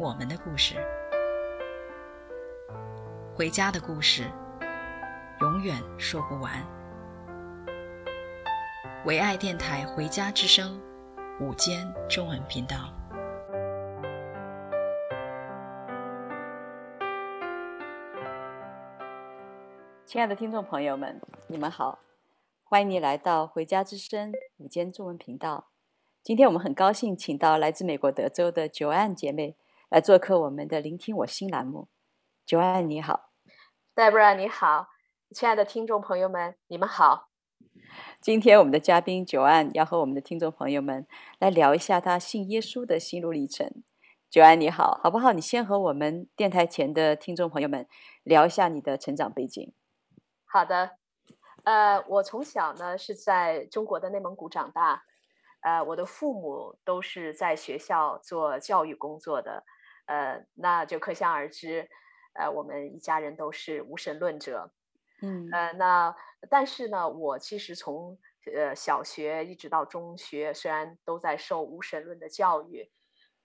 我们的故事，回家的故事，永远说不完。唯爱电台《回家之声》午间中文频道，亲爱的听众朋友们，你们好，欢迎你来到《回家之声》午间中文频道。今天我们很高兴请到来自美国德州的 Joanne 姐妹。来做客我们的聆听我心栏目，Joanne 你好，Deborah 你好，亲爱的听众朋友们，你们好。今天我们的嘉宾 Joanne 要和我们的听众朋友们来聊一下他信耶稣的心路历程。Joanne 你好，好不好？你先和我们电台前的听众朋友们聊一下你的成长背景。好的，呃，我从小呢是在中国的内蒙古长大，呃，我的父母都是在学校做教育工作的。呃，那就可想而知，呃，我们一家人都是无神论者，嗯，呃，那但是呢，我其实从呃小学一直到中学，虽然都在受无神论的教育，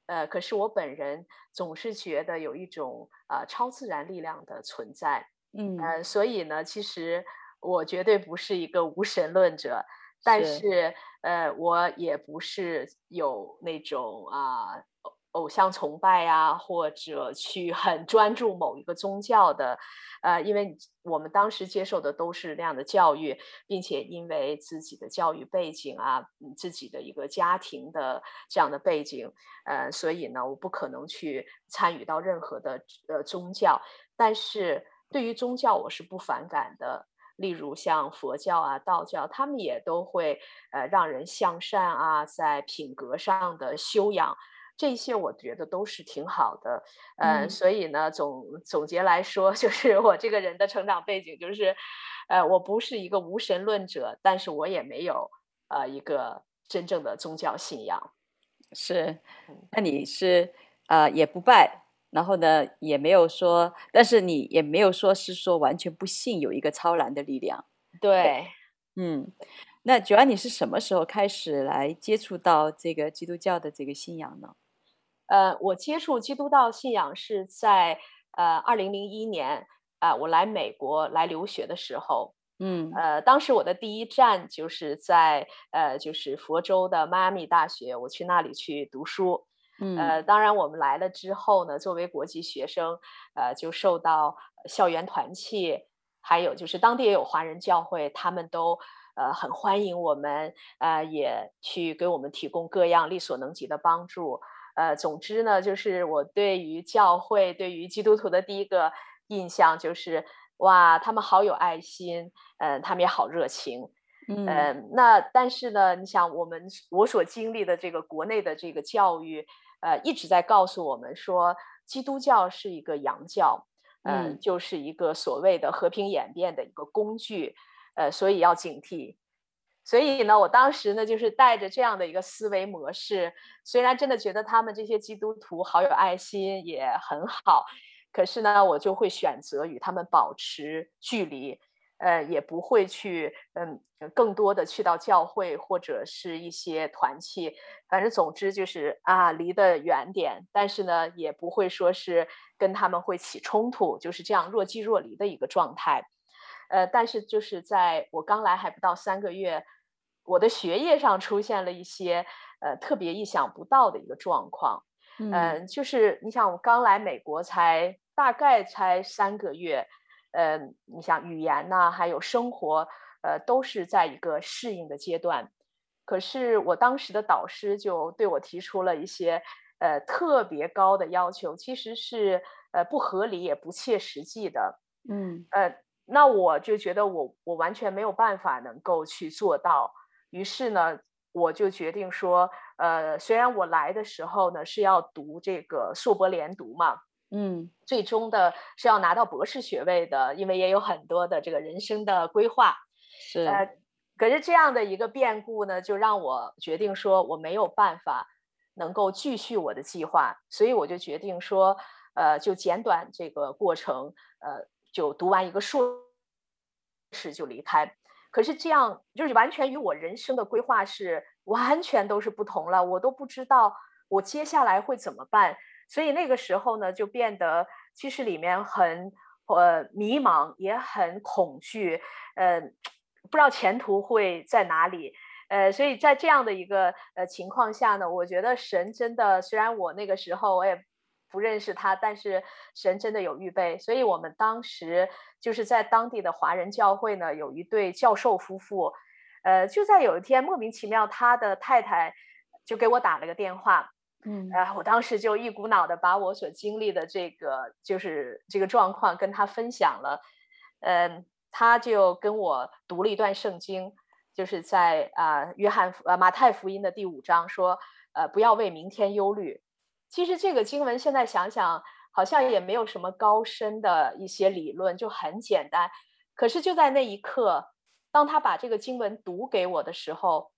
呃，可是我本人总是觉得有一种呃超自然力量的存在，嗯，呃，所以呢，其实我绝对不是一个无神论者，但是，是呃，我也不是有那种啊。呃偶像崇拜啊，或者去很专注某一个宗教的，呃，因为我们当时接受的都是那样的教育，并且因为自己的教育背景啊，自己的一个家庭的这样的背景，呃，所以呢，我不可能去参与到任何的呃宗教。但是对于宗教，我是不反感的。例如像佛教啊、道教，他们也都会呃让人向善啊，在品格上的修养。这些我觉得都是挺好的，呃、嗯，所以呢，总总结来说，就是我这个人的成长背景就是，呃，我不是一个无神论者，但是我也没有呃一个真正的宗教信仰。是，那你是呃也不拜，然后呢也没有说，但是你也没有说是说完全不信有一个超然的力量。对，嗯，那 Joanne 你是什么时候开始来接触到这个基督教的这个信仰呢？呃，我接触基督教信仰是在呃二零零一年啊、呃，我来美国来留学的时候，嗯，呃，当时我的第一站就是在呃就是佛州的迈阿密大学，我去那里去读书，嗯，呃，当然我们来了之后呢，作为国际学生，呃，就受到校园团契，还有就是当地也有华人教会，他们都呃很欢迎我们，呃，也去给我们提供各样力所能及的帮助。呃，总之呢，就是我对于教会、对于基督徒的第一个印象就是，哇，他们好有爱心，嗯、呃，他们也好热情，嗯、呃，那但是呢，你想，我们我所经历的这个国内的这个教育，呃，一直在告诉我们说，基督教是一个洋教，呃、嗯，就是一个所谓的和平演变的一个工具，呃，所以要警惕。所以呢，我当时呢就是带着这样的一个思维模式，虽然真的觉得他们这些基督徒好有爱心，也很好，可是呢，我就会选择与他们保持距离，呃，也不会去，嗯，更多的去到教会或者是一些团契，反正总之就是啊，离得远点，但是呢，也不会说是跟他们会起冲突，就是这样若即若离的一个状态，呃，但是就是在我刚来还不到三个月。我的学业上出现了一些呃特别意想不到的一个状况，嗯、呃，就是你想我刚来美国才大概才三个月，呃，你想语言呐，还有生活，呃，都是在一个适应的阶段。可是我当时的导师就对我提出了一些呃特别高的要求，其实是呃不合理也不切实际的，嗯，呃，那我就觉得我我完全没有办法能够去做到。于是呢，我就决定说，呃，虽然我来的时候呢是要读这个硕博连读嘛，嗯，最终的是要拿到博士学位的，因为也有很多的这个人生的规划，是，呃，可是这样的一个变故呢，就让我决定说我没有办法能够继续我的计划，所以我就决定说，呃，就简短这个过程，呃，就读完一个硕士就离开。可是这样就是完全与我人生的规划是完全都是不同了，我都不知道我接下来会怎么办，所以那个时候呢，就变得其实里面很呃迷茫，也很恐惧，呃，不知道前途会在哪里，呃，所以在这样的一个呃情况下呢，我觉得神真的，虽然我那个时候我也。不认识他，但是神真的有预备，所以我们当时就是在当地的华人教会呢，有一对教授夫妇，呃，就在有一天莫名其妙，他的太太就给我打了个电话，嗯，呃，我当时就一股脑的把我所经历的这个就是这个状况跟他分享了，嗯、呃，他就跟我读了一段圣经，就是在啊、呃、约翰呃马太福音的第五章说，呃，不要为明天忧虑。其实这个经文现在想想，好像也没有什么高深的一些理论，就很简单。可是就在那一刻，当他把这个经文读给我的时候，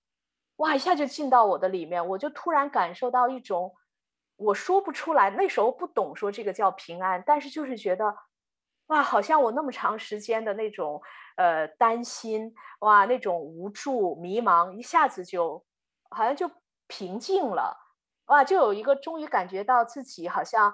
哇，一下就进到我的里面，我就突然感受到一种我说不出来，那时候不懂说这个叫平安，但是就是觉得，哇，好像我那么长时间的那种呃担心，哇，那种无助、迷茫，一下子就好像就平静了。哇，就有一个终于感觉到自己好像，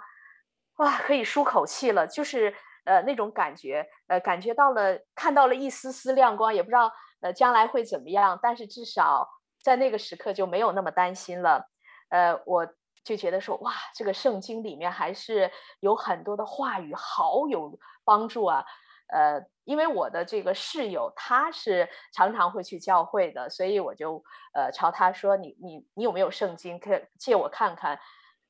哇，可以舒口气了，就是呃那种感觉，呃感觉到了，看到了一丝丝亮光，也不知道呃将来会怎么样，但是至少在那个时刻就没有那么担心了，呃，我就觉得说，哇，这个圣经里面还是有很多的话语，好有帮助啊。呃，因为我的这个室友他是常常会去教会的，所以我就呃朝他说：“你你你有没有圣经？可借我看看。”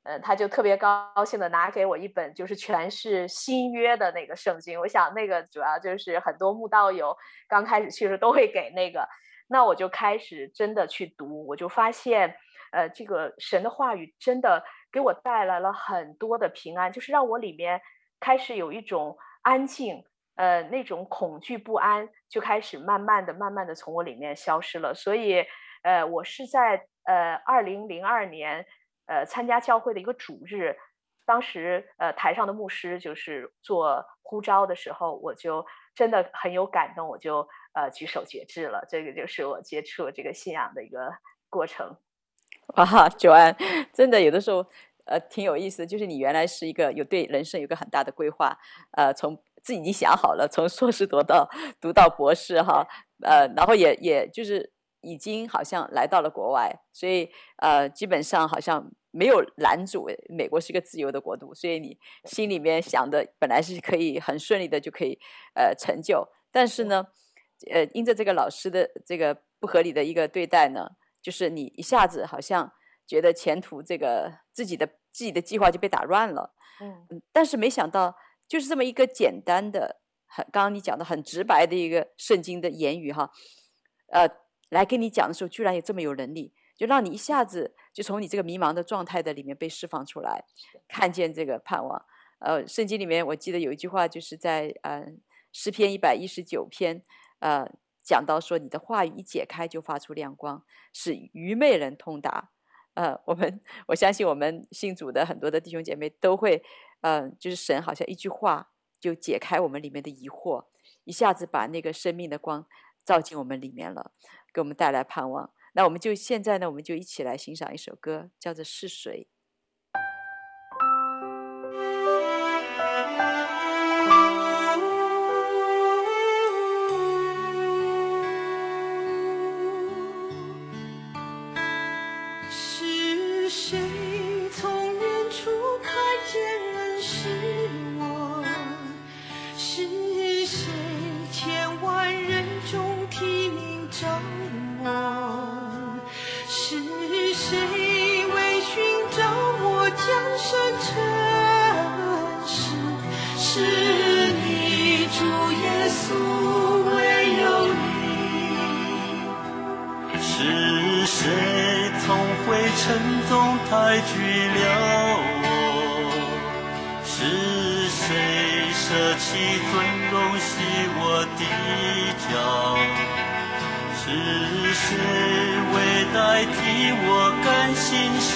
呃，他就特别高兴的拿给我一本，就是全是新约的那个圣经。我想那个主要就是很多慕道友刚开始去的时都会给那个。那我就开始真的去读，我就发现，呃，这个神的话语真的给我带来了很多的平安，就是让我里面开始有一种安静。呃，那种恐惧不安就开始慢慢的、慢慢的从我里面消失了。所以，呃，我是在呃二零零二年，呃参加教会的一个主日，当时呃台上的牧师就是做呼召的时候，我就真的很有感动，我就呃举手决志了。这个就是我接触这个信仰的一个过程。哇，Joanne，真的有的时候呃挺有意思，就是你原来是一个有对人生有个很大的规划，呃从。自己已经想好了，从硕士读到读到博士哈，呃，然后也也就是已经好像来到了国外，所以呃，基本上好像没有拦阻。美国是一个自由的国度，所以你心里面想的本来是可以很顺利的就可以呃成就，但是呢，呃，因着这个老师的这个不合理的一个对待呢，就是你一下子好像觉得前途这个自己的自己的计划就被打乱了，嗯，但是没想到。就是这么一个简单的、很刚刚你讲的很直白的一个圣经的言语哈，呃，来跟你讲的时候，居然也这么有能力，就让你一下子就从你这个迷茫的状态的里面被释放出来，看见这个盼望。呃，圣经里面我记得有一句话，就是在呃诗篇一百一十九篇，呃，讲到说你的话语一解开就发出亮光，使愚昧人通达。呃，我们我相信我们信主的很多的弟兄姐妹都会。嗯，就是神好像一句话就解开我们里面的疑惑，一下子把那个生命的光照进我们里面了，给我们带来盼望。那我们就现在呢，我们就一起来欣赏一首歌，叫做《是谁》。是谁？抬举了我？是谁舍弃尊荣洗我的脚？是谁为代替我甘心舍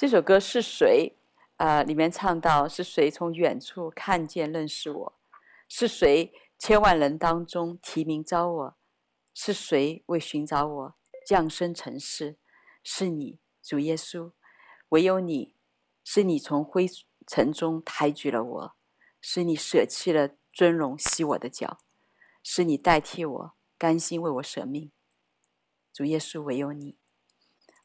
这首歌是谁？啊、呃，里面唱到是谁从远处看见认识我？是谁千万人当中提名召我？是谁为寻找我降生尘世？是你，主耶稣，唯有你，是你从灰尘中抬举了我，是你舍弃了尊荣洗我的脚，是你代替我甘心为我舍命。主耶稣，唯有你。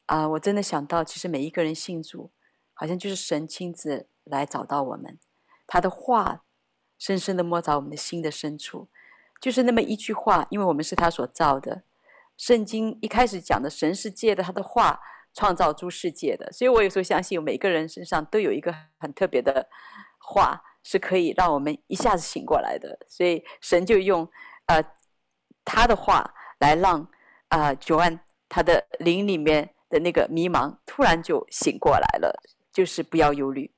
啊、我真的想到，其实每一个人信主，好像就是神亲自来找到我们，他的话深深的摸着我们的心的深处，就是那么一句话，因为我们是他所造的。圣经一开始讲的，神是借着他的话创造诸世界的，所以我有时候相信，每个人身上都有一个很特别的话，是可以让我们一下子醒过来的。所以神就用呃他的话来让啊 Joanne 他的灵里面。的那个迷茫突然就醒过来了，就是不要忧虑，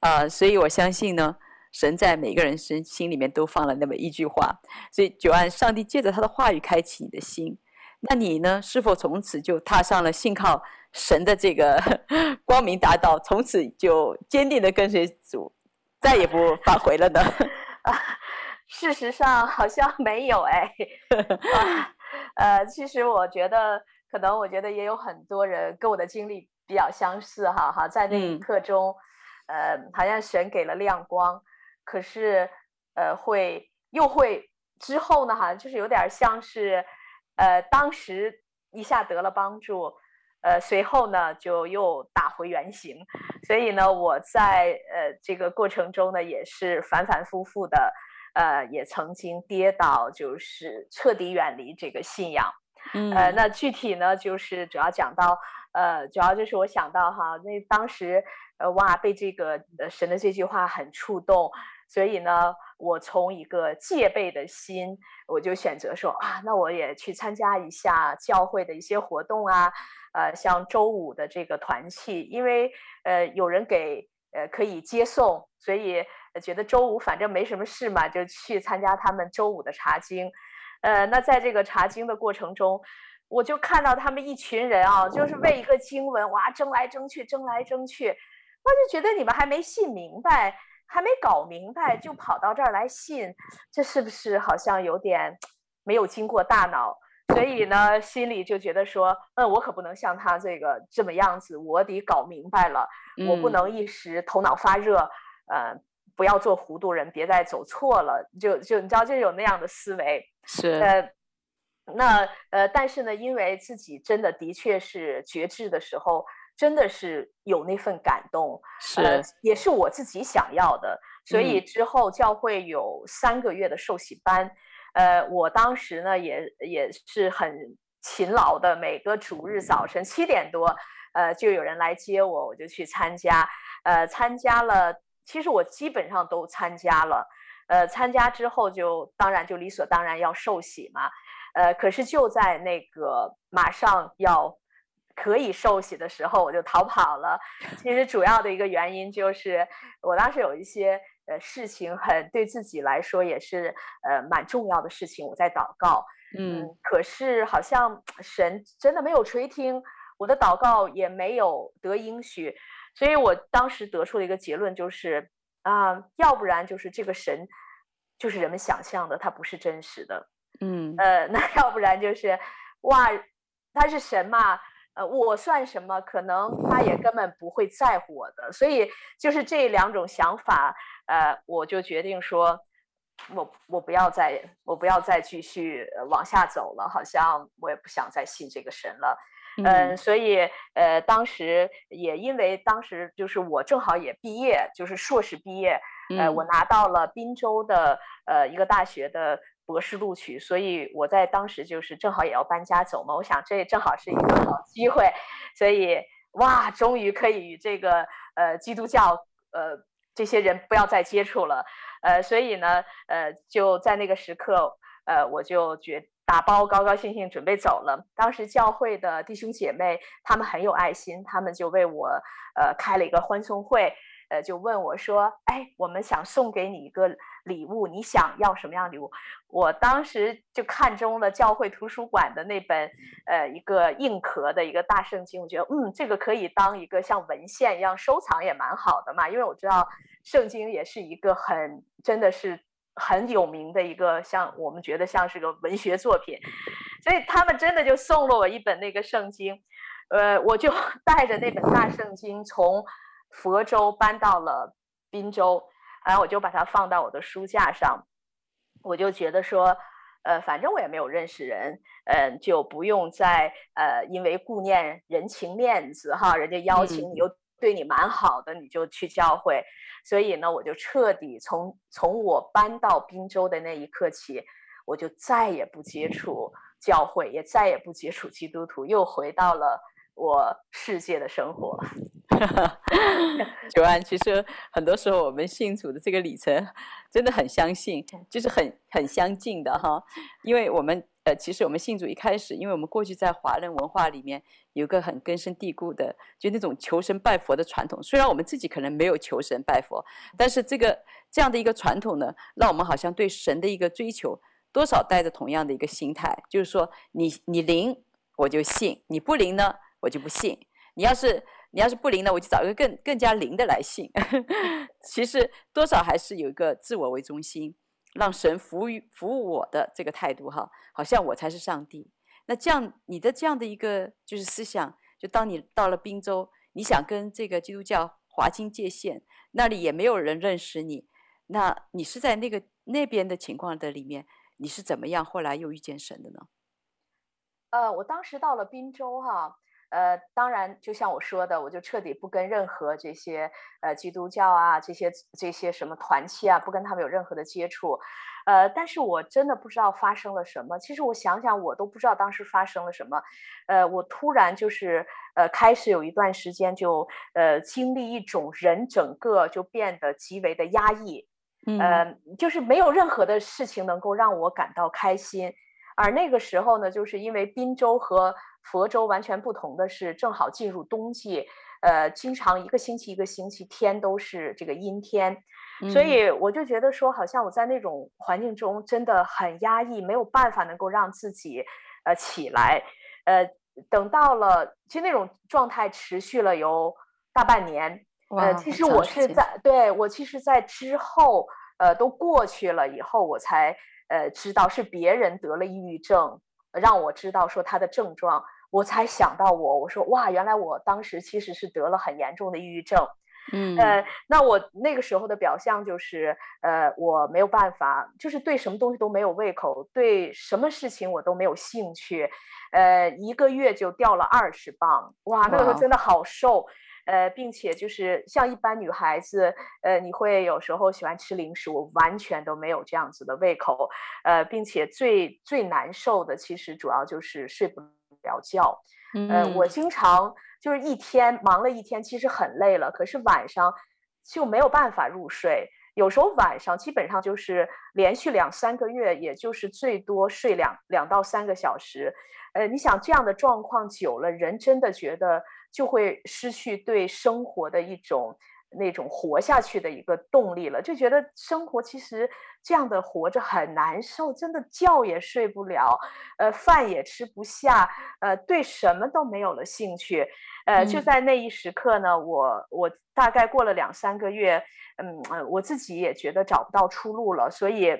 啊、呃，所以我相信呢，神在每个人身心里面都放了那么一句话，所以就按上帝借着他的话语开启你的心，那你呢，是否从此就踏上了信靠神的这个 光明大道，从此就坚定的跟随主，再也不返回了呢？啊，事实上好像没有哎，啊，呃，其实我觉得。可能我觉得也有很多人跟我的经历比较相似，哈哈，在那一刻中，嗯、呃，好像神给了亮光，可是，呃，会又会之后呢，好像就是有点像是，呃，当时一下得了帮助，呃，随后呢就又打回原形，所以呢，我在呃这个过程中呢，也是反反复复的，呃，也曾经跌倒，就是彻底远离这个信仰。嗯，呃，那具体呢，就是主要讲到，呃，主要就是我想到哈，那当时呃，哇，被这个呃神的这句话很触动，所以呢，我从一个戒备的心，我就选择说啊，那我也去参加一下教会的一些活动啊，呃，像周五的这个团契，因为呃有人给呃可以接送，所以觉得周五反正没什么事嘛，就去参加他们周五的查经，呃，那在这个查经的过程中，我就看到他们一群人啊，就是为一个经文哇争来争去，争来争去。我就觉得你们还没信明白，还没搞明白，就跑到这儿来信，这是不是好像有点没有经过大脑？所以呢，心里就觉得说，嗯，我可不能像他这个这么样子，我得搞明白了，我不能一时头脑发热，呃，不要做糊涂人，别再走错了，就就你知道，就有那样的思维。是。呃，那呃，但是呢，因为自己真的的确是觉知的时候。真的是有那份感动，是、呃，也是我自己想要的。所以之后教会有三个月的受洗班，嗯、呃，我当时呢也也是很勤劳的，每个主日早晨七点多，呃，就有人来接我，我就去参加，呃，参加了，其实我基本上都参加了，呃，参加之后就当然就理所当然要受洗嘛，呃，可是就在那个马上要。可以受洗的时候，我就逃跑了。其实主要的一个原因就是，我当时有一些呃事情，很对自己来说也是呃蛮重要的事情，我在祷告。嗯，可是好像神真的没有垂听我的祷告，也没有得应许，所以我当时得出了一个结论，就是啊、呃，要不然就是这个神就是人们想象的，他不是真实的。嗯，呃，那要不然就是哇，他是神嘛。呃，我算什么？可能他也根本不会在乎我的，所以就是这两种想法，呃，我就决定说，我我不要再我不要再继续往下走了，好像我也不想再信这个神了，嗯、呃，所以呃，当时也因为当时就是我正好也毕业，就是硕士毕业，呃，我拿到了滨州的呃一个大学的。博士录取，所以我在当时就是正好也要搬家走嘛，我想这正好是一个好机会，所以哇，终于可以与这个呃基督教呃这些人不要再接触了，呃，所以呢，呃，就在那个时刻，呃，我就觉打包高高兴兴准备走了。当时教会的弟兄姐妹他们很有爱心，他们就为我呃开了一个欢送会。呃，就问我说：“哎，我们想送给你一个礼物，你想要什么样礼物？”我当时就看中了教会图书馆的那本，呃，一个硬壳的一个大圣经，我觉得，嗯，这个可以当一个像文献一样收藏，也蛮好的嘛。因为我知道圣经也是一个很，真的是很有名的一个，像我们觉得像是个文学作品，所以他们真的就送了我一本那个圣经，呃，我就 带着那本大圣经从。佛州搬到了滨州，然后我就把它放到我的书架上，我就觉得说，呃，反正我也没有认识人，嗯、呃，就不用再呃，因为顾念人情面子哈，人家邀请你又对你蛮好的，你就去教会，所以呢，我就彻底从从我搬到滨州的那一刻起，我就再也不接触教会，也再也不接触基督徒，又回到了我世界的生活。九安，其实很多时候我们信主的这个里程真的很相信，就是很很相近的哈。因为我们呃，其实我们信主一开始，因为我们过去在华人文化里面有个很根深蒂固的，就那种求神拜佛的传统。虽然我们自己可能没有求神拜佛，但是这个这样的一个传统呢，让我们好像对神的一个追求，多少带着同样的一个心态，就是说你你灵我就信，你不灵呢我就不信。你要是你要是不灵呢，我就找一个更更加灵的来信。其实多少还是有一个自我为中心，让神服务于服务我的这个态度哈，好像我才是上帝。那这样你的这样的一个就是思想，就当你到了宾州，你想跟这个基督教划清界限，那里也没有人认识你，那你是在那个那边的情况的里面，你是怎么样后来又遇见神的呢？呃，我当时到了宾州哈。呃，当然，就像我说的，我就彻底不跟任何这些呃基督教啊，这些这些什么团契啊，不跟他们有任何的接触。呃，但是我真的不知道发生了什么。其实我想想，我都不知道当时发生了什么。呃，我突然就是呃，开始有一段时间就呃，经历一种人整个就变得极为的压抑，嗯、呃，就是没有任何的事情能够让我感到开心。而那个时候呢，就是因为滨州和佛州完全不同的是，正好进入冬季，呃，经常一个星期一个星期天都是这个阴天。所以我就觉得说，好像我在那种环境中真的很压抑，没有办法能够让自己呃起来。呃，等到了，其实那种状态持续了有大半年。呃，其实我是在对我其实，在之后呃都过去了以后，我才呃知道是别人得了抑郁症，让我知道说他的症状，我才想到我，我说哇，原来我当时其实是得了很严重的抑郁症。嗯，呃，那我那个时候的表象就是，呃，我没有办法，就是对什么东西都没有胃口，对什么事情我都没有兴趣，呃，一个月就掉了二十磅，哇，那个时候真的好瘦，呃，并且就是像一般女孩子，呃，你会有时候喜欢吃零食，我完全都没有这样子的胃口，呃，并且最最难受的其实主要就是睡不了觉，呃，我经常。就是一天忙了一天，其实很累了，可是晚上就没有办法入睡。有时候晚上基本上就是连续两三个月，也就是最多睡两两到三个小时。呃，你想这样的状况久了，人真的觉得就会失去对生活的一种。那种活下去的一个动力了，就觉得生活其实这样的活着很难受，真的觉也睡不了，呃，饭也吃不下，呃，对什么都没有了兴趣，呃，就在那一时刻呢，我我大概过了两三个月，嗯，我自己也觉得找不到出路了，所以，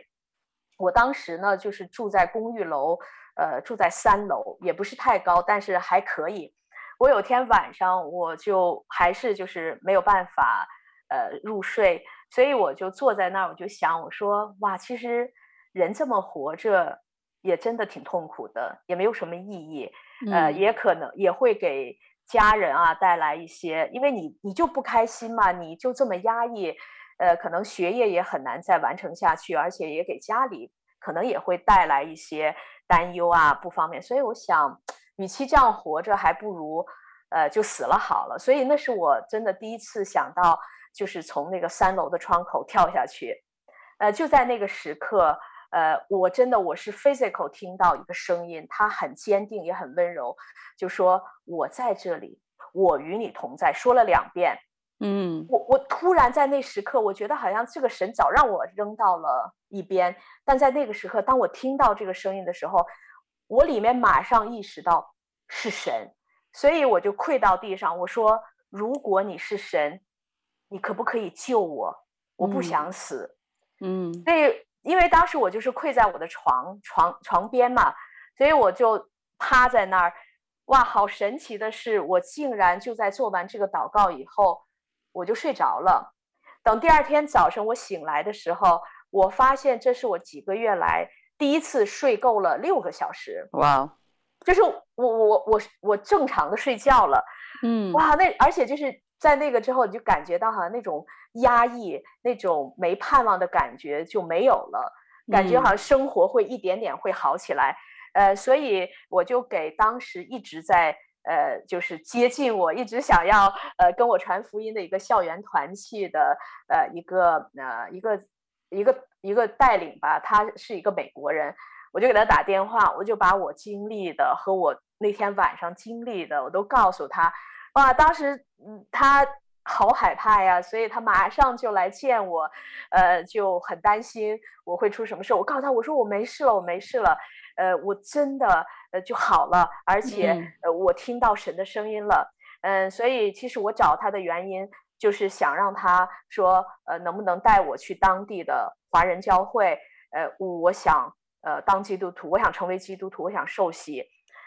我当时呢就是住在公寓楼，呃，住在三楼，也不是太高，但是还可以。我有天晚上，我就还是就是没有办法，呃，入睡，所以我就坐在那儿，我就想，我说，哇，其实人这么活着，也真的挺痛苦的，也没有什么意义，呃，也可能也会给家人啊带来一些，因为你你就不开心嘛，你就这么压抑，呃，可能学业也很难再完成下去，而且也给家里可能也会带来一些担忧啊，不方便，所以我想。与其这样活着，还不如，呃，就死了好了。所以那是我真的第一次想到，就是从那个三楼的窗口跳下去。呃，就在那个时刻，呃，我真的我是 physical 听到一个声音，他很坚定也很温柔，就说我在这里，我与你同在，说了两遍。嗯，我我突然在那时刻，我觉得好像这个神早让我扔到了一边，但在那个时刻，当我听到这个声音的时候。我里面马上意识到是神，所以我就跪到地上，我说：“如果你是神，你可不可以救我？我不想死。”嗯，所以因为当时我就是跪在我的床床床边嘛，所以我就趴在那儿。哇，好神奇的是，我竟然就在做完这个祷告以后，我就睡着了。等第二天早晨我醒来的时候，我发现这是我几个月来。第一次睡够了六个小时，哇 Wow！就是我我我我正常的睡觉了，嗯，哇，那而且就是在那个之后，你就感觉到好像那种压抑、那种没盼望的感觉就没有了，感觉好像生活会一点点会好起来，嗯、呃，所以我就给当时一直在呃，就是接近我，一直想要呃跟我传福音的一个校园团契的呃一个呃一个。一个一个带领吧，他是一个美国人，我就给他打电话，我就把我经历的和我那天晚上经历的，我都告诉他。哇，当时嗯，他好害怕呀，所以他马上就来见我，呃，就很担心我会出什么事。我告诉他，我说我没事了，我没事了，呃，我真的呃就好了，而且呃我听到神的声音了，嗯、呃，所以其实我找他的原因。就是想让他说，呃，能不能带我去当地的华人教会？呃，我想，呃，当基督徒，我想成为基督徒，我想受洗。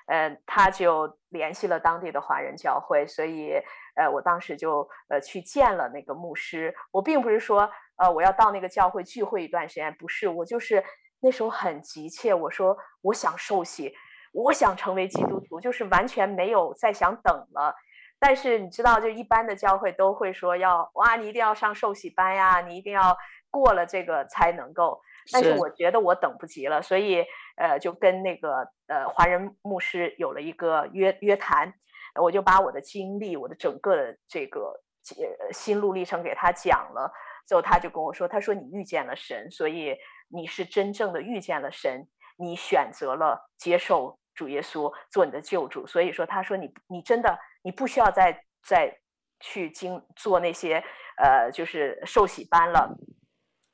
呃，他就联系了当地的华人教会，所以，呃，我当时就，呃，去见了那个牧师。我并不是说，呃，我要到那个教会聚会一段时间，不是，我就是那时候很急切，我说我想受洗，我想成为基督徒，就是完全没有再想等了。但是你知道，就一般的教会都会说要哇，你一定要上受洗班呀，你一定要过了这个才能够。但是我觉得我等不及了，所以呃，就跟那个呃华人牧师有了一个约约谈，我就把我的经历，我的整个的这个呃心路历程给他讲了，最后他就跟我说，他说你遇见了神，所以你是真正的遇见了神，你选择了接受主耶稣做你的救主，所以说他说你你真的你不需要再再去经做那些呃就是受洗班了。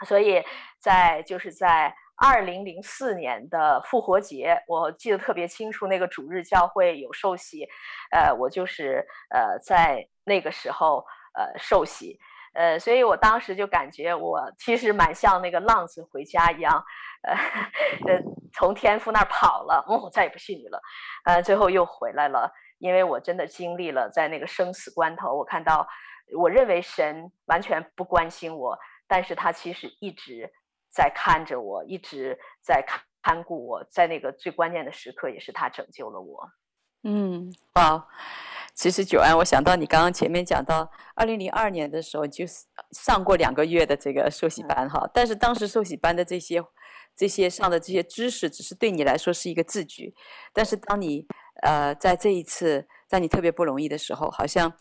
所以在就是在二零零四年的复活节，我记得特别清楚，那个主日教会有受洗，呃，我就是呃在那个时候呃受洗，呃，所以我当时就感觉我其实蛮像那个浪子回家一样，呃呃从天父那儿跑了，哦，我再也不信你了，呃，最后又回来了，因为我真的经历了在那个生死关头，我看到我认为神完全不关心我。但是他其实一直在看着我，一直在看顾我，在那个最关键的时刻，也是他拯救了我。嗯，哇，其实久安，我想到你刚刚前面讲到，二零零二年的时候就上过两个月的这个受洗班哈，但是当时受洗班的这些这些上的这些知识，只是对你来说是一个字句，但是当你呃在这一次，在你特别不容易的时候，好像。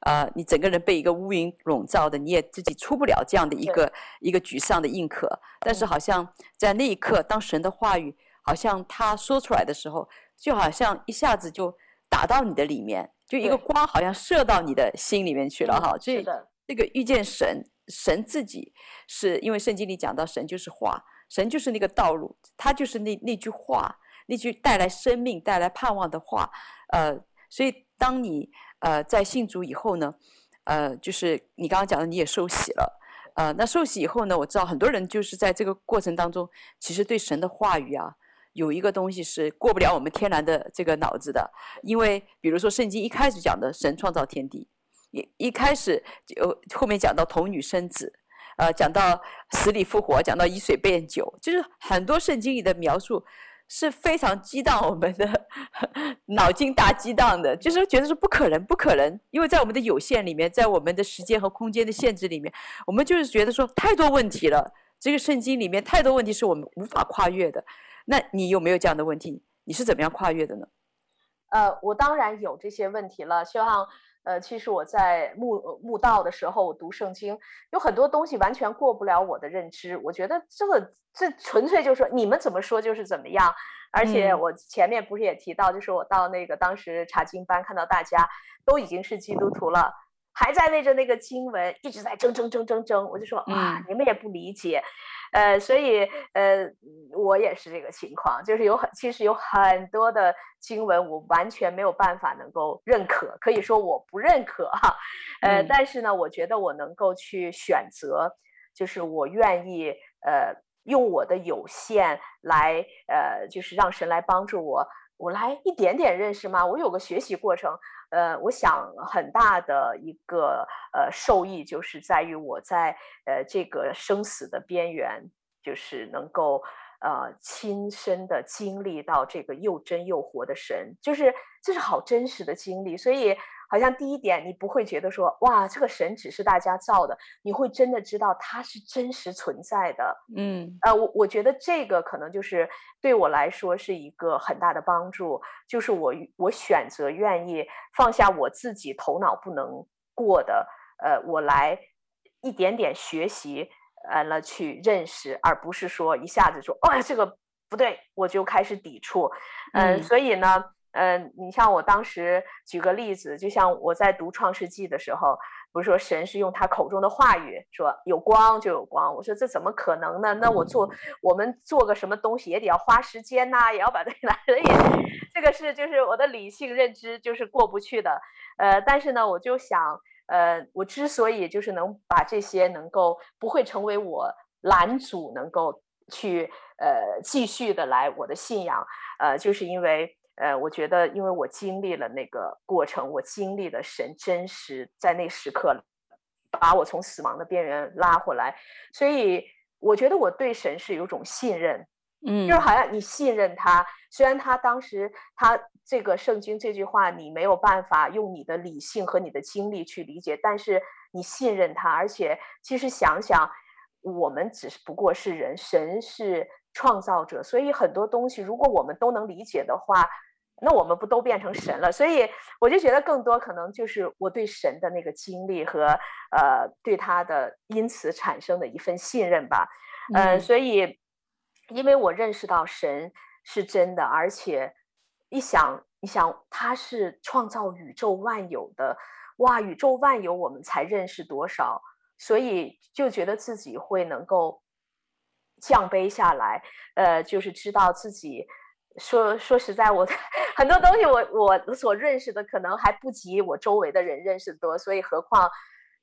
呃，你整个人被一个乌云笼罩的，你也自己出不了这样的一个一个沮丧的硬壳。但是好像在那一刻，当神的话语好像他说出来的时候，就好像一下子就打到你的里面，就一个光好像射到你的心里面去了哈。所以这个遇见神，神自己是因为圣经里讲到神就是话，神就是那个道路，他就是那那句话，那句带来生命、带来盼望的话。呃，所以当你。呃，在信主以后呢，呃，就是你刚刚讲的，你也受洗了，呃，那受洗以后呢，我知道很多人就是在这个过程当中，其实对神的话语啊，有一个东西是过不了我们天然的这个脑子的，因为比如说圣经一开始讲的神创造天地，一一开始就后面讲到童女生子，呃，讲到死里复活，讲到以水变酒，就是很多圣经里的描述。是非常激荡我们的 脑筋大激荡的，就是觉得说不可能，不可能，因为在我们的有限里面，在我们的时间和空间的限制里面，我们就是觉得说太多问题了。这个圣经里面太多问题是我们无法跨越的。那你有没有这样的问题？你是怎么样跨越的呢？呃，我当然有这些问题了，希望。呃，其实我在慕慕道的时候，我读圣经，有很多东西完全过不了我的认知。我觉得这个这纯粹就是说你们怎么说就是怎么样。而且我前面不是也提到，就是我到那个当时查经班，看到大家都已经是基督徒了，还在为着那个经文一直在争争争争争，我就说啊，你们也不理解。呃，所以呃，我也是这个情况，就是有很其实有很多的经文，我完全没有办法能够认可，可以说我不认可哈，呃，嗯、但是呢，我觉得我能够去选择，就是我愿意呃用我的有限来呃，就是让神来帮助我，我来一点点认识吗？我有个学习过程。呃，我想很大的一个呃受益，就是在于我在呃这个生死的边缘，就是能够呃亲身的经历到这个又真又活的神，就是这是好真实的经历，所以。好像第一点，你不会觉得说哇，这个神只是大家造的，你会真的知道它是真实存在的。嗯，呃，我我觉得这个可能就是对我来说是一个很大的帮助，就是我我选择愿意放下我自己头脑不能过的，呃，我来一点点学习，呃，了去认识，而不是说一下子说哦，这个不对，我就开始抵触。嗯，所以呢。嗯、呃，你像我当时举个例子，就像我在读创世纪的时候，不是说神是用他口中的话语说有光就有光，我说这怎么可能呢？那我做我们做个什么东西也得要花时间呐、啊，也要把这个来，所以这个是就是我的理性认知就是过不去的。呃，但是呢，我就想，呃，我之所以就是能把这些能够不会成为我拦阻，能够去呃继续的来我的信仰，呃，就是因为。呃，我觉得，因为我经历了那个过程，我经历了神真实在那时刻把我从死亡的边缘拉回来，所以我觉得我对神是有种信任，嗯，就是好像你信任他，虽然他当时他这个圣经这句话你没有办法用你的理性和你的经历去理解，但是你信任他，而且其实想想。我们只是不过是人，神是创造者，所以很多东西如果我们都能理解的话，那我们不都变成神了？所以我就觉得更多可能就是我对神的那个经历和呃对他的因此产生的一份信任吧。嗯、呃，所以因为我认识到神是真的，而且一想一想他是创造宇宙万有的，哇，宇宙万有我们才认识多少，所以就觉得自己会能够降卑下来，呃，就是知道自己。说说实在，我 很多东西我我所认识的可能还不及我周围的人认识多，所以何况，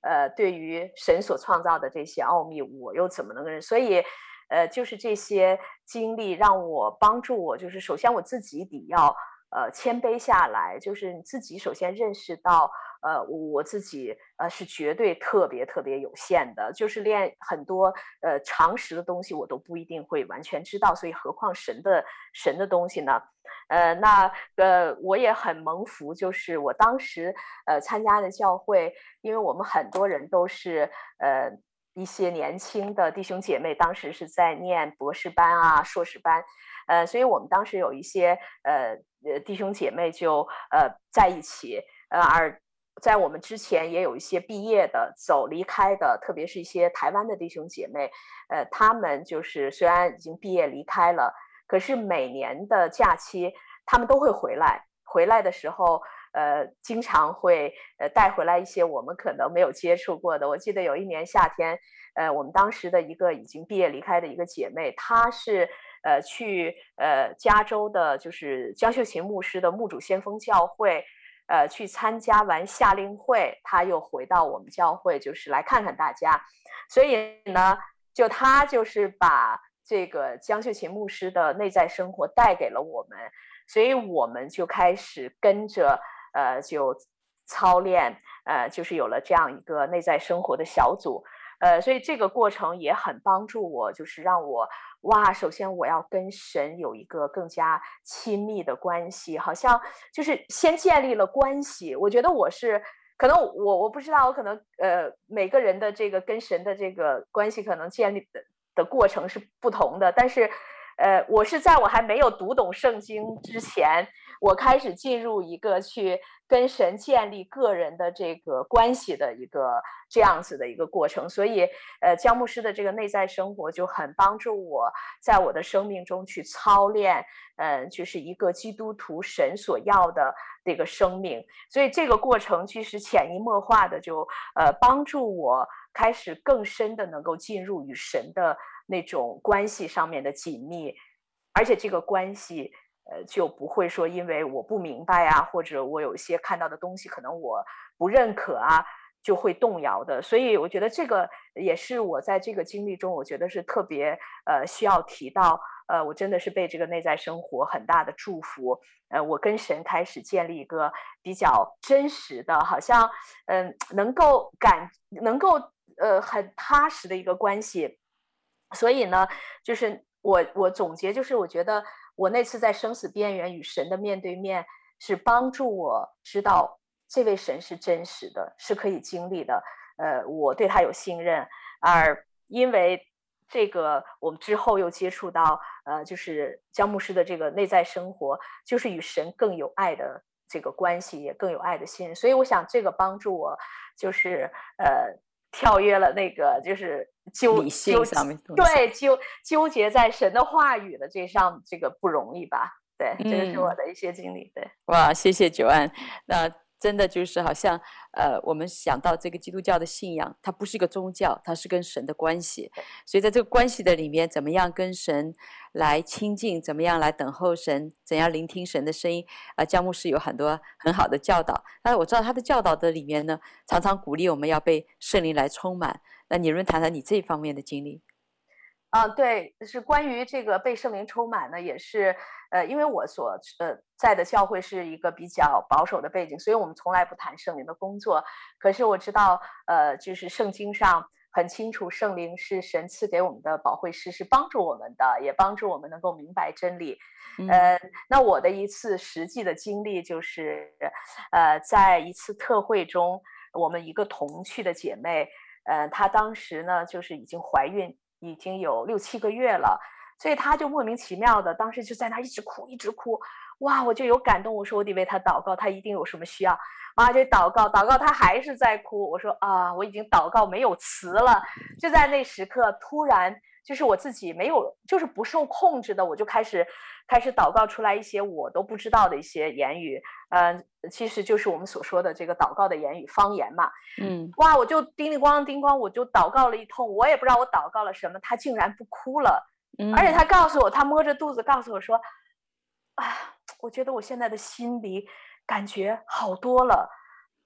呃，对于神所创造的这些奥秘，我又怎么能认？所以，呃，就是这些经历让我帮助我，就是首先我自己得要呃谦卑下来，就是你自己首先认识到。呃，我自己呃是绝对特别特别有限的，就是连很多呃常识的东西我都不一定会完全知道，所以何况神的神的东西呢？呃，那呃我也很蒙福，就是我当时呃参加的教会，因为我们很多人都是呃一些年轻的弟兄姐妹，当时是在念博士班啊、硕士班，呃，所以我们当时有一些呃呃弟兄姐妹就呃在一起，呃而。在我们之前也有一些毕业的、走离开的，特别是一些台湾的弟兄姐妹，呃，他们就是虽然已经毕业离开了，可是每年的假期他们都会回来。回来的时候，呃，经常会呃带回来一些我们可能没有接触过的。我记得有一年夏天，呃，我们当时的一个已经毕业离开的一个姐妹，她是呃去呃加州的，就是江秀琴牧师的牧主先锋教会。呃，去参加完夏令会，他又回到我们教会，就是来看看大家。所以呢，就他就是把这个江秀琴牧师的内在生活带给了我们，所以我们就开始跟着呃，就操练，呃，就是有了这样一个内在生活的小组。呃，所以这个过程也很帮助我，就是让我哇，首先我要跟神有一个更加亲密的关系，好像就是先建立了关系。我觉得我是可能我我不知道，我可能呃每个人的这个跟神的这个关系可能建立的的过程是不同的，但是呃我是在我还没有读懂圣经之前，我开始进入一个去。跟神建立个人的这个关系的一个这样子的一个过程，所以，呃，江牧师的这个内在生活就很帮助我在我的生命中去操练，嗯、就是一个基督徒神所要的这个生命。所以这个过程其实潜移默化的就，呃，帮助我开始更深的能够进入与神的那种关系上面的紧密，而且这个关系。呃，就不会说因为我不明白啊，或者我有一些看到的东西可能我不认可啊，就会动摇的。所以我觉得这个也是我在这个经历中，我觉得是特别呃需要提到。呃，我真的是被这个内在生活很大的祝福。呃，我跟神开始建立一个比较真实的，好像嗯、能够感能够呃很踏实的一个关系。所以呢，就是我我总结就是我觉得。我那次在生死边缘与神的面对面，是帮助我知道这位神是真实的，是可以经历的。呃，我对他有信任，而因为这个，我们之后又接触到，呃，就是江牧师的这个内在生活，就是与神更有爱的这个关系，也更有爱的信任。所以，我想这个帮助我，就是呃。跳跃了那个，就是纠理性上面，对纠纠结在神的话语的这上，这个不容易吧？对，这个是我的一些经历。对，哇，谢谢 Joanne。那真的就是好像，呃，我们想到这个基督教的信仰，它不是一个宗教，它是跟神的关系。所以在这个关系的里面，怎么样跟神来亲近，怎么样来等候神，怎样聆听神的声音？啊、呃，江牧师有很多很好的教导。但是我知道他的教导的里面呢，常常鼓励我们要被圣灵来充满。那你能谈谈你这方面的经历？啊，对，是关于这个被圣灵充满呢，也是，呃，因为我所呃在的教会是一个比较保守的背景，所以我们从来不谈圣灵的工作。可是我知道，呃，就是圣经上很清楚，圣灵是神赐给我们的保惠师，是帮助我们的，也帮助我们能够明白真理。嗯、呃，那我的一次实际的经历就是，呃，在一次特会中，我们一个同去的姐妹。呃，她当时呢就是已经怀孕，已经有六七个月了，所以她就莫名其妙的，当时就在那一直哭，一直哭。哇，我就有感动，我说我得为她祷告，她一定有什么需要。啊，就祷告，祷告，她还是在哭。我说啊，我已经祷告没有词了。就在那时刻，突然就是我自己没有，就是不受控制的，我就开始开始祷告出来一些我都不知道的一些言语。嗯，其实就是我们所说的这个祷告的言语，方言嘛。嗯，哇，我就叮叮咣叮咣，我就祷告了一通，我也不知道我祷告了什么，他竟然不哭了。嗯，而且他告诉我，他摸着肚子告诉我说，啊。我觉得我现在的心里感觉好多了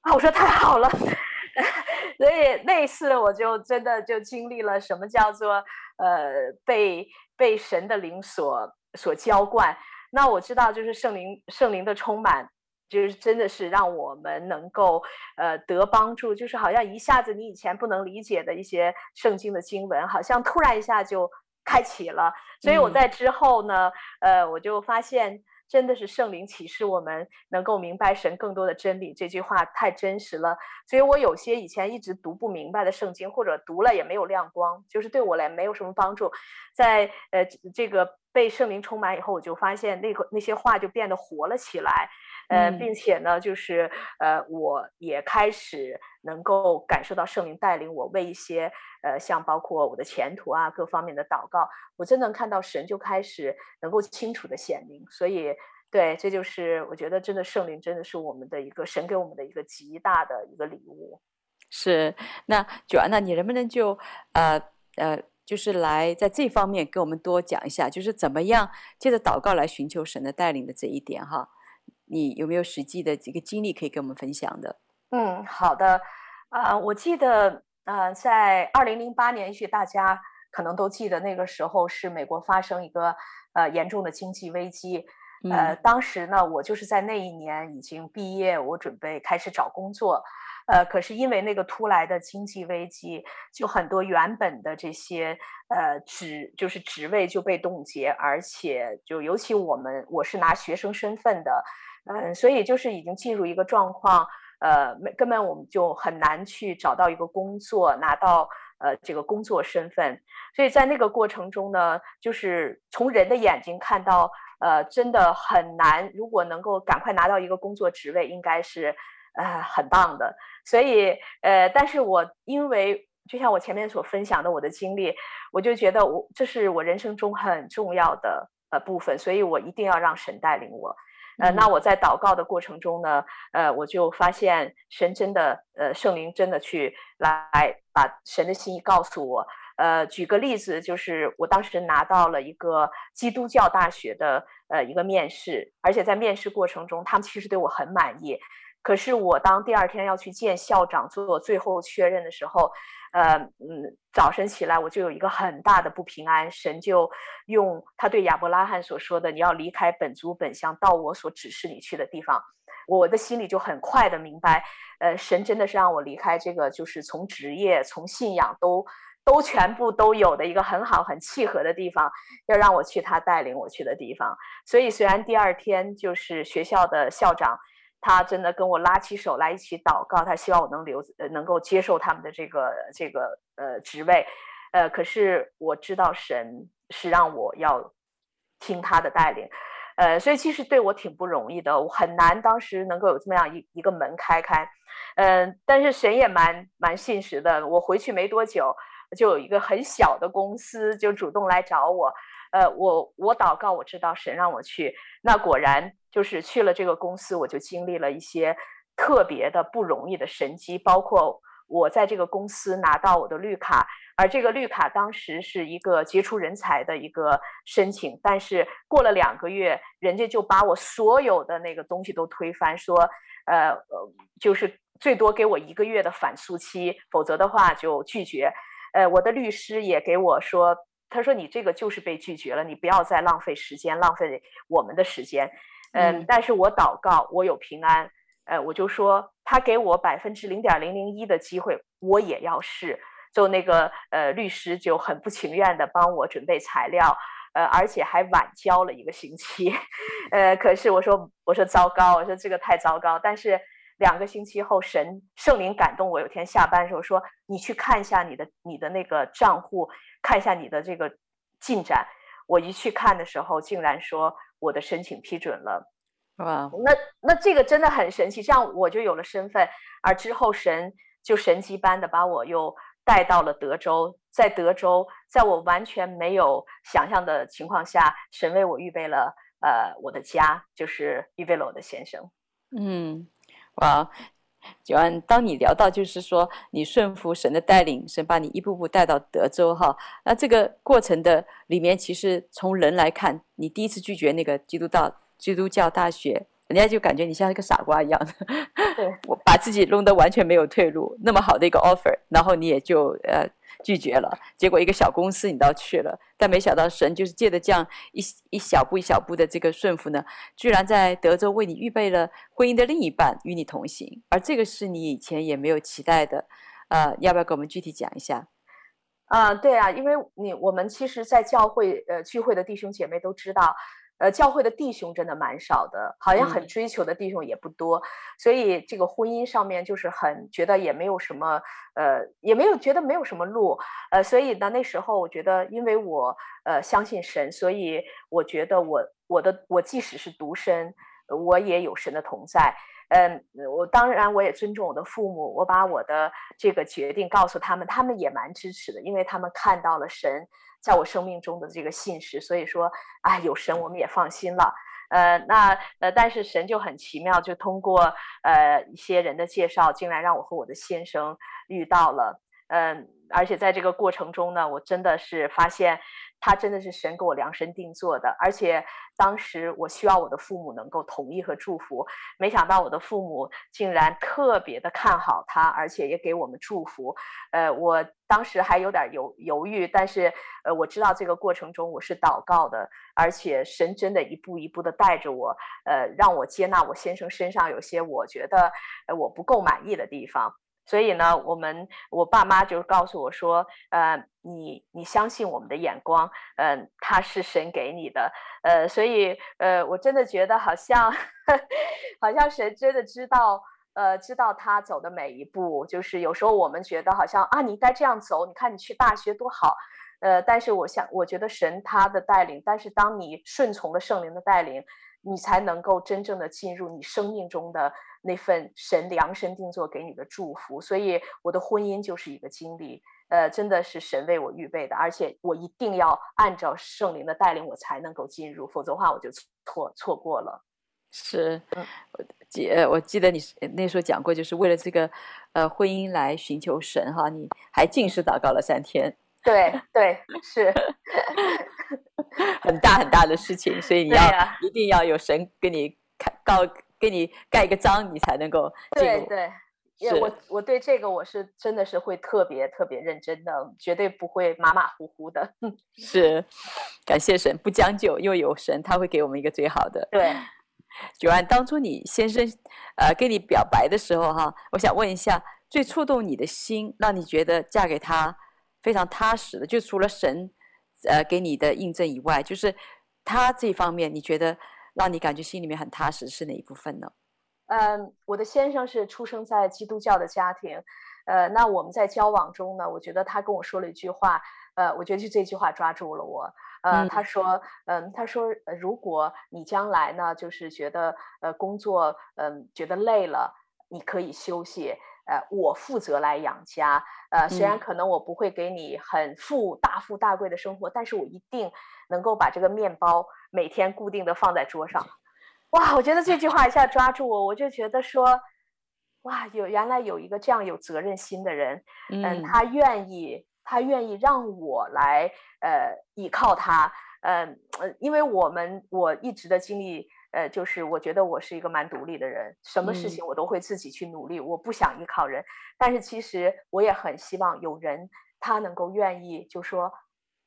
啊！我说太好了，所以那一次我就真的就经历了什么叫做呃被被神的灵所所浇灌。那我知道就是圣灵圣灵的充满，就是真的是让我们能够呃得帮助，就是好像一下子你以前不能理解的一些圣经的经文，好像突然一下就开启了。所以我在之后呢，嗯、呃，我就发现。真的是圣灵启示我们能够明白神更多的真理，这句话太真实了。所以我有些以前一直读不明白的圣经，或者读了也没有亮光，就是对我来没有什么帮助。在呃这个被圣灵充满以后，我就发现那个那些话就变得活了起来。呃，并且呢，就是呃，我也开始能够感受到圣灵带领我为一些呃，像包括我的前途啊各方面的祷告，我真能看到神就开始能够清楚的显明。所以，对，这就是我觉得真的圣灵真的是我们的一个神给我们的一个极大的一个礼物。是，那 Joanna，你能不能就呃呃，就是来在这方面给我们多讲一下，就是怎么样借着祷告来寻求神的带领的这一点哈？你有没有实际的几个经历可以跟我们分享的？嗯，好的，啊、呃，我记得，呃，在二零零八年，也许大家可能都记得，那个时候是美国发生一个呃严重的经济危机，呃，嗯、当时呢，我就是在那一年已经毕业，我准备开始找工作，呃，可是因为那个突来的经济危机，就很多原本的这些呃职就是职位就被冻结，而且就尤其我们我是拿学生身份的。嗯，所以就是已经进入一个状况，呃，根本我们就很难去找到一个工作，拿到呃这个工作身份。所以在那个过程中呢，就是从人的眼睛看到，呃，真的很难。如果能够赶快拿到一个工作职位，应该是呃很棒的。所以呃，但是我因为就像我前面所分享的我的经历，我就觉得我这是我人生中很重要的呃部分，所以我一定要让神带领我。呃，那我在祷告的过程中呢，呃，我就发现神真的，呃，圣灵真的去来把神的心意告诉我。呃，举个例子，就是我当时拿到了一个基督教大学的呃一个面试，而且在面试过程中，他们其实对我很满意。可是我当第二天要去见校长做最后确认的时候，呃嗯，早晨起来我就有一个很大的不平安。神就用他对亚伯拉罕所说的：“你要离开本族本乡，到我所指示你去的地方。”我的心里就很快的明白，呃，神真的是让我离开这个，就是从职业、从信仰都都全部都有的一个很好、很契合的地方，要让我去他带领我去的地方。所以虽然第二天就是学校的校长。他真的跟我拉起手来一起祷告，他希望我能留，呃，能够接受他们的这个这个呃职位，呃，可是我知道神是让我要听他的带领，呃，所以其实对我挺不容易的，我很难当时能够有这么样一一个门开开，嗯、但是神也蛮蛮信实的，我回去没多久，就有一个很小的公司就主动来找我，呃，我我祷告，我知道神让我去，那果然。就是去了这个公司，我就经历了一些特别的不容易的神迹，包括我在这个公司拿到我的绿卡，而这个绿卡当时是一个杰出人才的一个申请，但是过了两个月，人家就把我所有的那个东西都推翻，说，呃，就是最多给我一个月的反诉期，否则的话就拒绝。呃，我的律师也给我说，他说你这个就是被拒绝了，你不要再浪费时间，浪费我们的时间。嗯，但是我祷告，我有平安，呃，我就说他给我百分之零点零零一的机会，我也要试。就那个呃律师就很不情愿的帮我准备材料，呃，而且还晚交了一个星期，呃，可是我说我说糟糕，我说这个太糟糕。但是两个星期后，神圣灵感动我，有天下班的时候说：“你去看一下你的你的那个账户，看一下你的这个进展。”我一去看的时候，竟然说我的申请批准了。哇，那那这个真的很神奇，这样我就有了身份。而之后神就神迹般的把我又带到了德州，在德州，在我完全没有想象的情况下，神为我预备了呃我的家，就是预备了我的先生。嗯，哇，Joanne，当你聊到就是说你顺服神的带领，神把你一步步带到德州哈，那这个过程的里面，其实从人来看，你第一次拒绝那个基督道基督教大学。人家就感觉你像一个傻瓜一样的，对，我把自己弄得完全没有退路，那么好的一个 offer，然后你也就呃拒绝了。结果一个小公司你倒去了，但没想到神就是借着这样一一小步一小步的这个顺服呢，居然在德州为你预备了婚姻的另一半与你同行，而这个是你以前也没有期待的。呃，要不要给我们具体讲一下？啊、呃，对啊，因为你我们其实，在教会呃聚会的弟兄姐妹都知道。呃，教会的弟兄真的蛮少的，好像很追求的弟兄也不多，嗯、所以这个婚姻上面就是很觉得也没有什么，呃，也没有觉得没有什么路，呃，所以呢，那时候我觉得，因为我呃相信神，所以我觉得我我的我即使是独身，我也有神的同在，嗯，我当然我也尊重我的父母，我把我的这个决定告诉他们，他们也蛮支持的，因为他们看到了神。在我生命中的这个信实，所以说，啊，有神我们也放心了。呃，那呃，但是神就很奇妙，就通过呃一些人的介绍，竟然让我和我的先生遇到了。嗯、而且在这个过程中呢，我真的是发现。他真的是神给我量身定做的，而且当时我需要我的父母能够同意和祝福，没想到我的父母竟然特别的看好他，而且也给我们祝福。呃，我当时还有点犹犹豫，但是呃，我知道这个过程中我是祷告的，而且神真的一步一步的带着我，呃，让我接纳我先生身上有些我觉得呃我不够满意的地方。所以呢，我们我爸妈就告诉我说，呃，你你相信我们的眼光，嗯、呃，他是神给你的，呃，所以呃，我真的觉得好像，好像神真的知道，呃，知道他走的每一步，就是有时候我们觉得好像啊，你应该这样走，你看你去大学多好，呃，但是我想，我觉得神他的带领，但是当你顺从了圣灵的带领。你才能够真正的进入你生命中的那份神量身定做给你的祝福，所以我的婚姻就是一个经历，呃，真的是神为我预备的，而且我一定要按照圣灵的带领，我才能够进入，否则的话我就错错过了。是，我记呃，我记得你那时候讲过，就是为了这个呃婚姻来寻求神哈，你还禁食祷告了三天。对对是。很大很大的事情，所以你要一定要有神给你开告，给你盖一个章，你才能够进入。对对，我我对这个我是真的是会特别特别认真的，绝对不会马马虎虎的。是，感谢神，不将就又有神，他会给我们一个最好的。对，Joanne，当初你先生呃跟你表白的时候哈，我想问一下，最触动你的心，让你觉得嫁给他非常踏实的，就除了神。呃，给你的印证以外，就是他这方面，你觉得让你感觉心里面很踏实是哪一部分呢？嗯，我的先生是出生在基督教的家庭，呃，那我们在交往中呢，我觉得他跟我说了一句话，呃，我觉得就这句话抓住了我，呃，嗯、他说，嗯，他说，如果你将来呢，就是觉得呃工作，嗯，觉得累了，你可以休息。呃，我负责来养家。呃，虽然可能我不会给你很富大富大贵的生活，嗯，但是我一定能够把这个面包每天固定的放在桌上。哇，我觉得这句话一下抓住我，我就觉得说，哇，有原来有一个这样有责任心的人，嗯，呃，他愿意，他愿意让我来呃依靠他，嗯，呃，因为我们我一直的经历。呃，就是我觉得我是一个蛮独立的人，什么事情我都会自己去努力，嗯、我不想依靠人。但是其实我也很希望有人他能够愿意，就说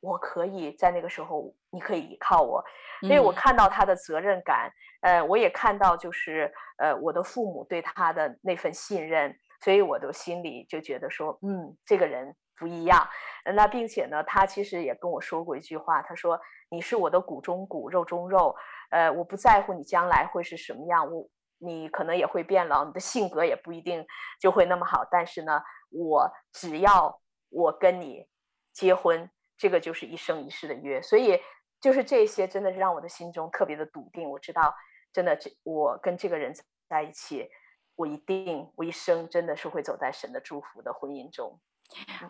我可以在那个时候，你可以依靠我，因为我看到他的责任感，呃，我也看到就是呃我的父母对他的那份信任，所以我的心里就觉得说，嗯，这个人不一样。那并且呢，他其实也跟我说过一句话，他说你是我的骨中骨，肉中肉。呃，我不在乎你将来会是什么样，我你可能也会变老，你的性格也不一定就会那么好。但是呢，我只要我跟你结婚，这个就是一生一世的约。所以，就是这些真的是让我的心中特别的笃定。我知道，真的，这我跟这个人在一起，我一定，我一生真的是会走在神的祝福的婚姻中。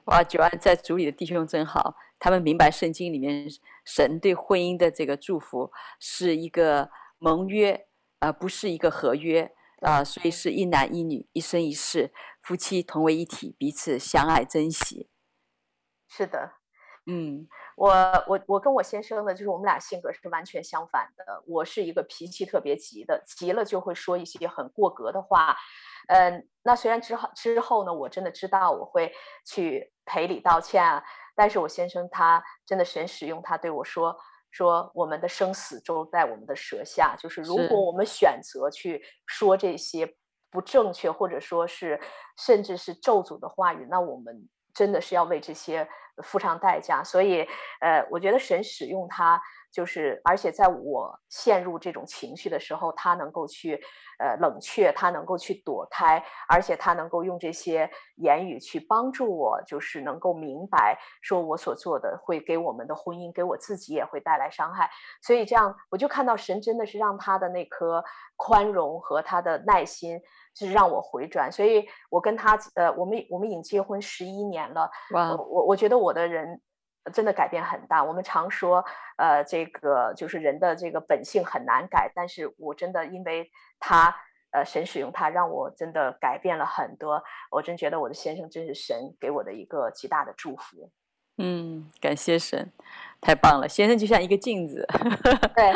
哇，Joanne 在组里的弟兄真好，他们明白圣经里面神对婚姻的这个祝福是一个盟约。啊、呃、不是一个合约啊、呃，所以是一男一女，一生一世，夫妻同为一体，彼此相爱珍惜。是的，嗯，我我我跟我先生呢，就是我们俩性格是完全相反的。我是一个脾气特别急的，急了就会说一些很过格的话。嗯、呃，那虽然之后之后呢，我真的知道我会去赔礼道歉啊，但是我先生他真的神使用他对我说。说我们的生死都在我们的舌下，就是如果我们选择去说这些不正确，或者说是甚至是咒诅的话语，那我们真的是要为这些付上代价。所以，呃，我觉得神使用他。就是，而且在我陷入这种情绪的时候，他能够去，呃，冷却，他能够去躲开，而且他能够用这些言语去帮助我，就是能够明白，说我所做的会给我们的婚姻，给我自己也会带来伤害。所以这样，我就看到神真的是让他的那颗宽容和他的耐心，是让我回转。所以我跟他，呃，我们我们已经结婚十一年了。哇，我我觉得我的人。真的改变很大。我们常说，呃，这个就是人的这个本性很难改，但是我真的因为他，呃，神使用他，让我真的改变了很多。我真觉得我的先生真是神给我的一个极大的祝福。嗯，感谢神，太棒了。先生就像一个镜子，对，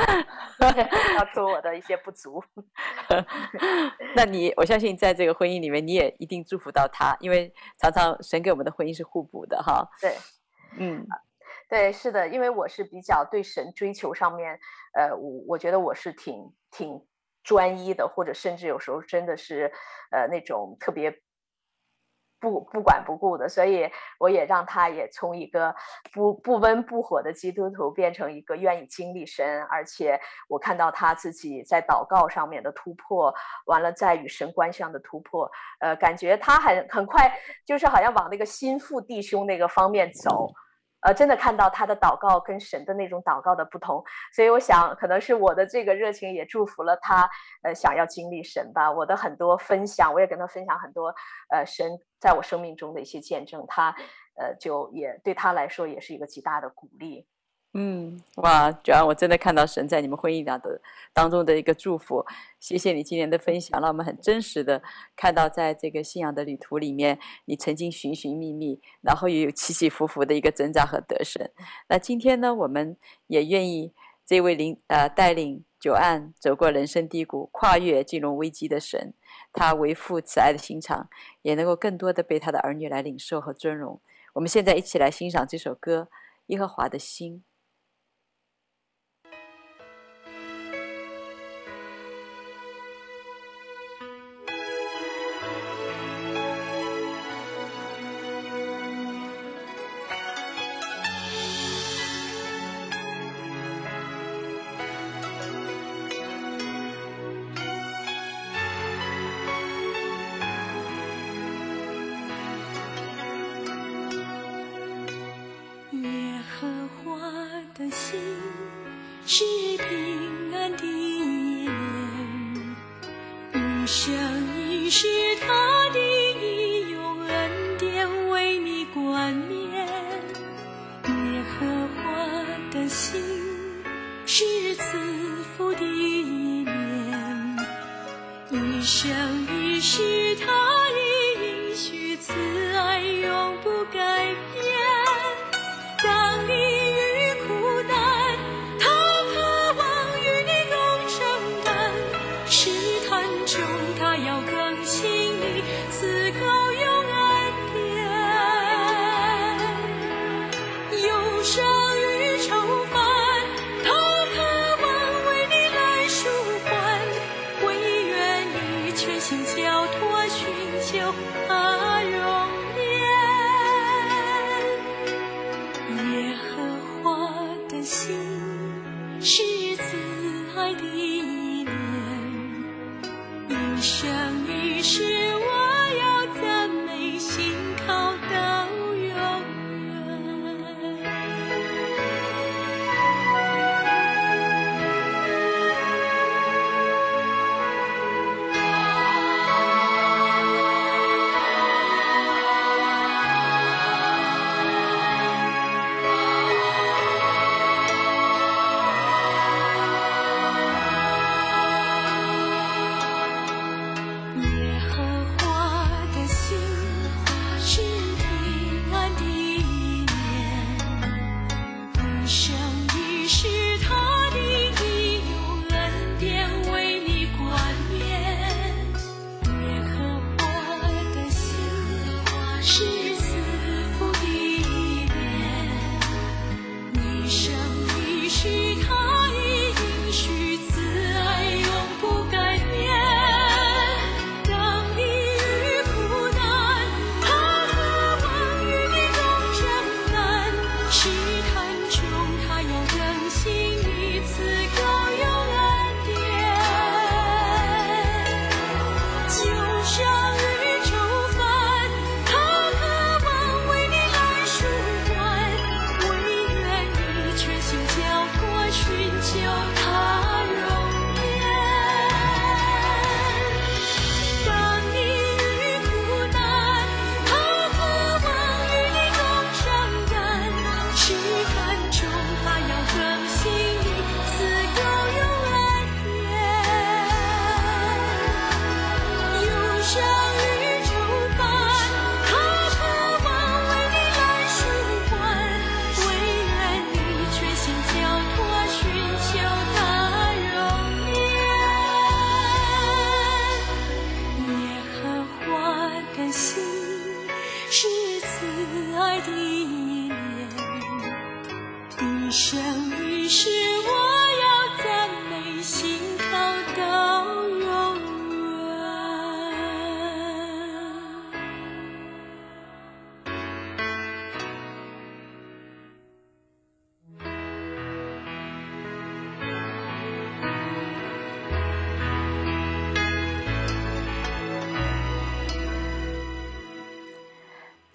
要做我的一些不足。那你，我相信在这个婚姻里面，你也一定祝福到他，因为常常神给我们的婚姻是互补的，哈。对。嗯，对，是的，因为我是比较对神追求上面，呃，我我觉得我是挺挺专一的，或者甚至有时候真的是，呃，那种特别不不管不顾的，所以我也让他也从一个不不温不火的基督徒变成一个愿意经历神，而且我看到他自己在祷告上面的突破，完了在与神关系上的突破，呃，感觉他很很快就是好像往那个心腹弟兄那个方面走。呃，真的看到他的祷告跟神的那种祷告的不同，所以我想，可能是我的这个热情也祝福了他，呃，想要经历神吧。我的很多分享，我也跟他分享很多，呃，神在我生命中的一些见证，他，呃，就也对他来说也是一个极大的鼓励。嗯，哇，主要我真的看到神在你们婚姻当的当中的一个祝福。谢谢你今天的分享，让我们很真实的看到，在这个信仰的旅途里面，你曾经寻寻觅觅，然后也有起起伏伏的一个挣扎和得胜。那今天呢，我们也愿意这位领呃带领 Joanne 走过人生低谷、跨越金融危机的神，他为父慈爱的心肠，也能够更多的被他的儿女来领受和尊荣。我们现在一起来欣赏这首歌《耶和华的心》。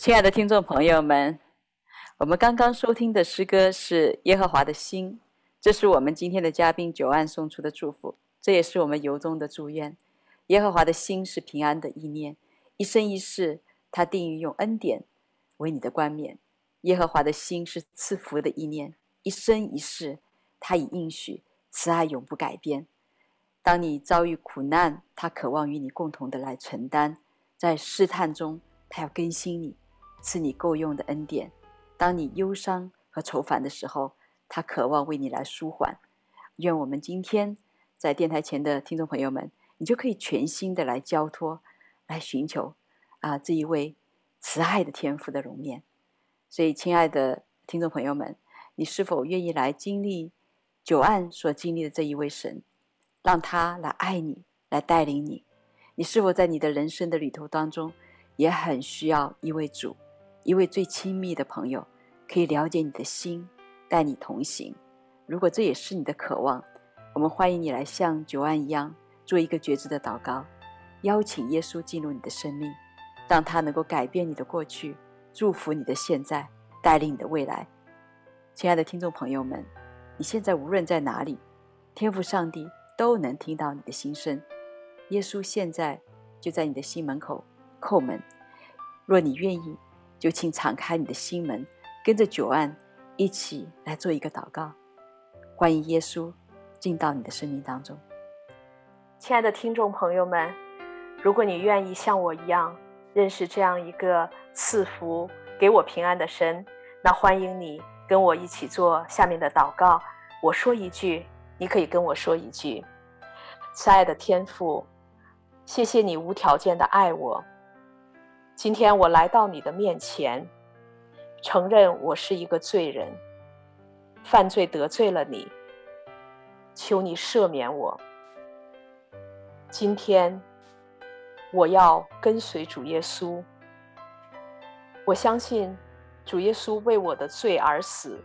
亲爱的听众朋友们，我们刚刚收听的诗歌是《耶和华的心》，这是我们今天的嘉宾久安送出的祝福，这也是我们由衷的祝愿。耶和华的心是平安的意念，一生一世，他定意用恩典为你的冠冕。耶和华的心是赐福的意念，一生一世，他已应许慈爱永不改变。当你遭遇苦难，他渴望与你共同的来承担，在试探中，他要更新你。赐你够用的恩典。当你忧伤和愁烦的时候，他渴望为你来舒缓。愿我们今天在电台前的听众朋友们，你就可以全心的来交托，来寻求啊这一位慈爱的天父的容面。所以，亲爱的听众朋友们，你是否愿意来经历久安所经历的这一位神，让他来爱你，来带领你？你是否在你的人生的旅途当中，也很需要一位主？一位最亲密的朋友，可以了解你的心，带你同行。如果这也是你的渴望，我们欢迎你来像久安一样，做一个觉知的祷告，邀请耶稣进入你的生命，让他能够改变你的过去，祝福你的现在，带领你的未来。亲爱的听众朋友们，你现在无论在哪里，天父上帝都能听到你的心声。耶稣现在就在你的心门口叩门，若你愿意。就请敞开你的心门，跟着久安一起来做一个祷告，欢迎耶稣进到你的生命当中。亲爱的听众朋友们，如果你愿意像我一样认识这样一个赐福给我平安的神，那欢迎你跟我一起做下面的祷告。我说一句，你可以跟我说一句：“慈爱的天父，谢谢你无条件的爱我。”今天我来到你的面前，承认我是一个罪人，犯罪得罪了你，求你赦免我。今天我要跟随主耶稣，我相信主耶稣为我的罪而死，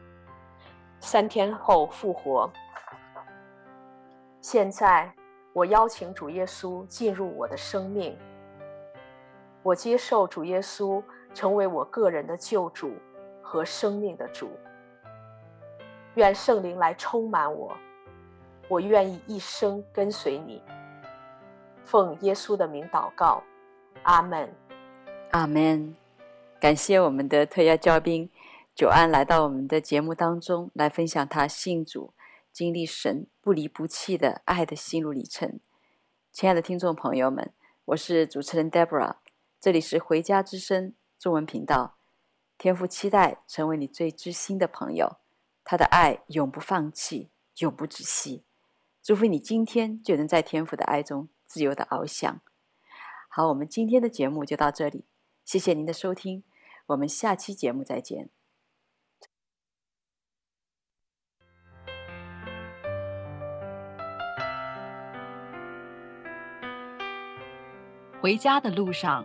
三天后复活。现在我邀请主耶稣进入我的生命，我接受主耶稣成为我个人的救主和生命的主。愿圣灵来充满我，我愿意一生跟随你。奉耶稣的名祷告，阿门，阿门。感谢我们的特邀嘉宾久安来到我们的节目当中来分享他信主。经历神不离不弃的爱的心路历程，亲爱的听众朋友们，我是主持人 Deborah，这里是回家之声中文频道。天父期待成为你最知心的朋友，他的爱永不放弃，永不止息。祝福你今天就能在天父的爱中自由的翱翔。好，我们今天的节目就到这里，谢谢您的收听，我们下期节目再见。回家的路上，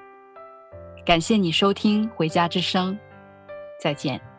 感谢你收听《回家之声》，再见。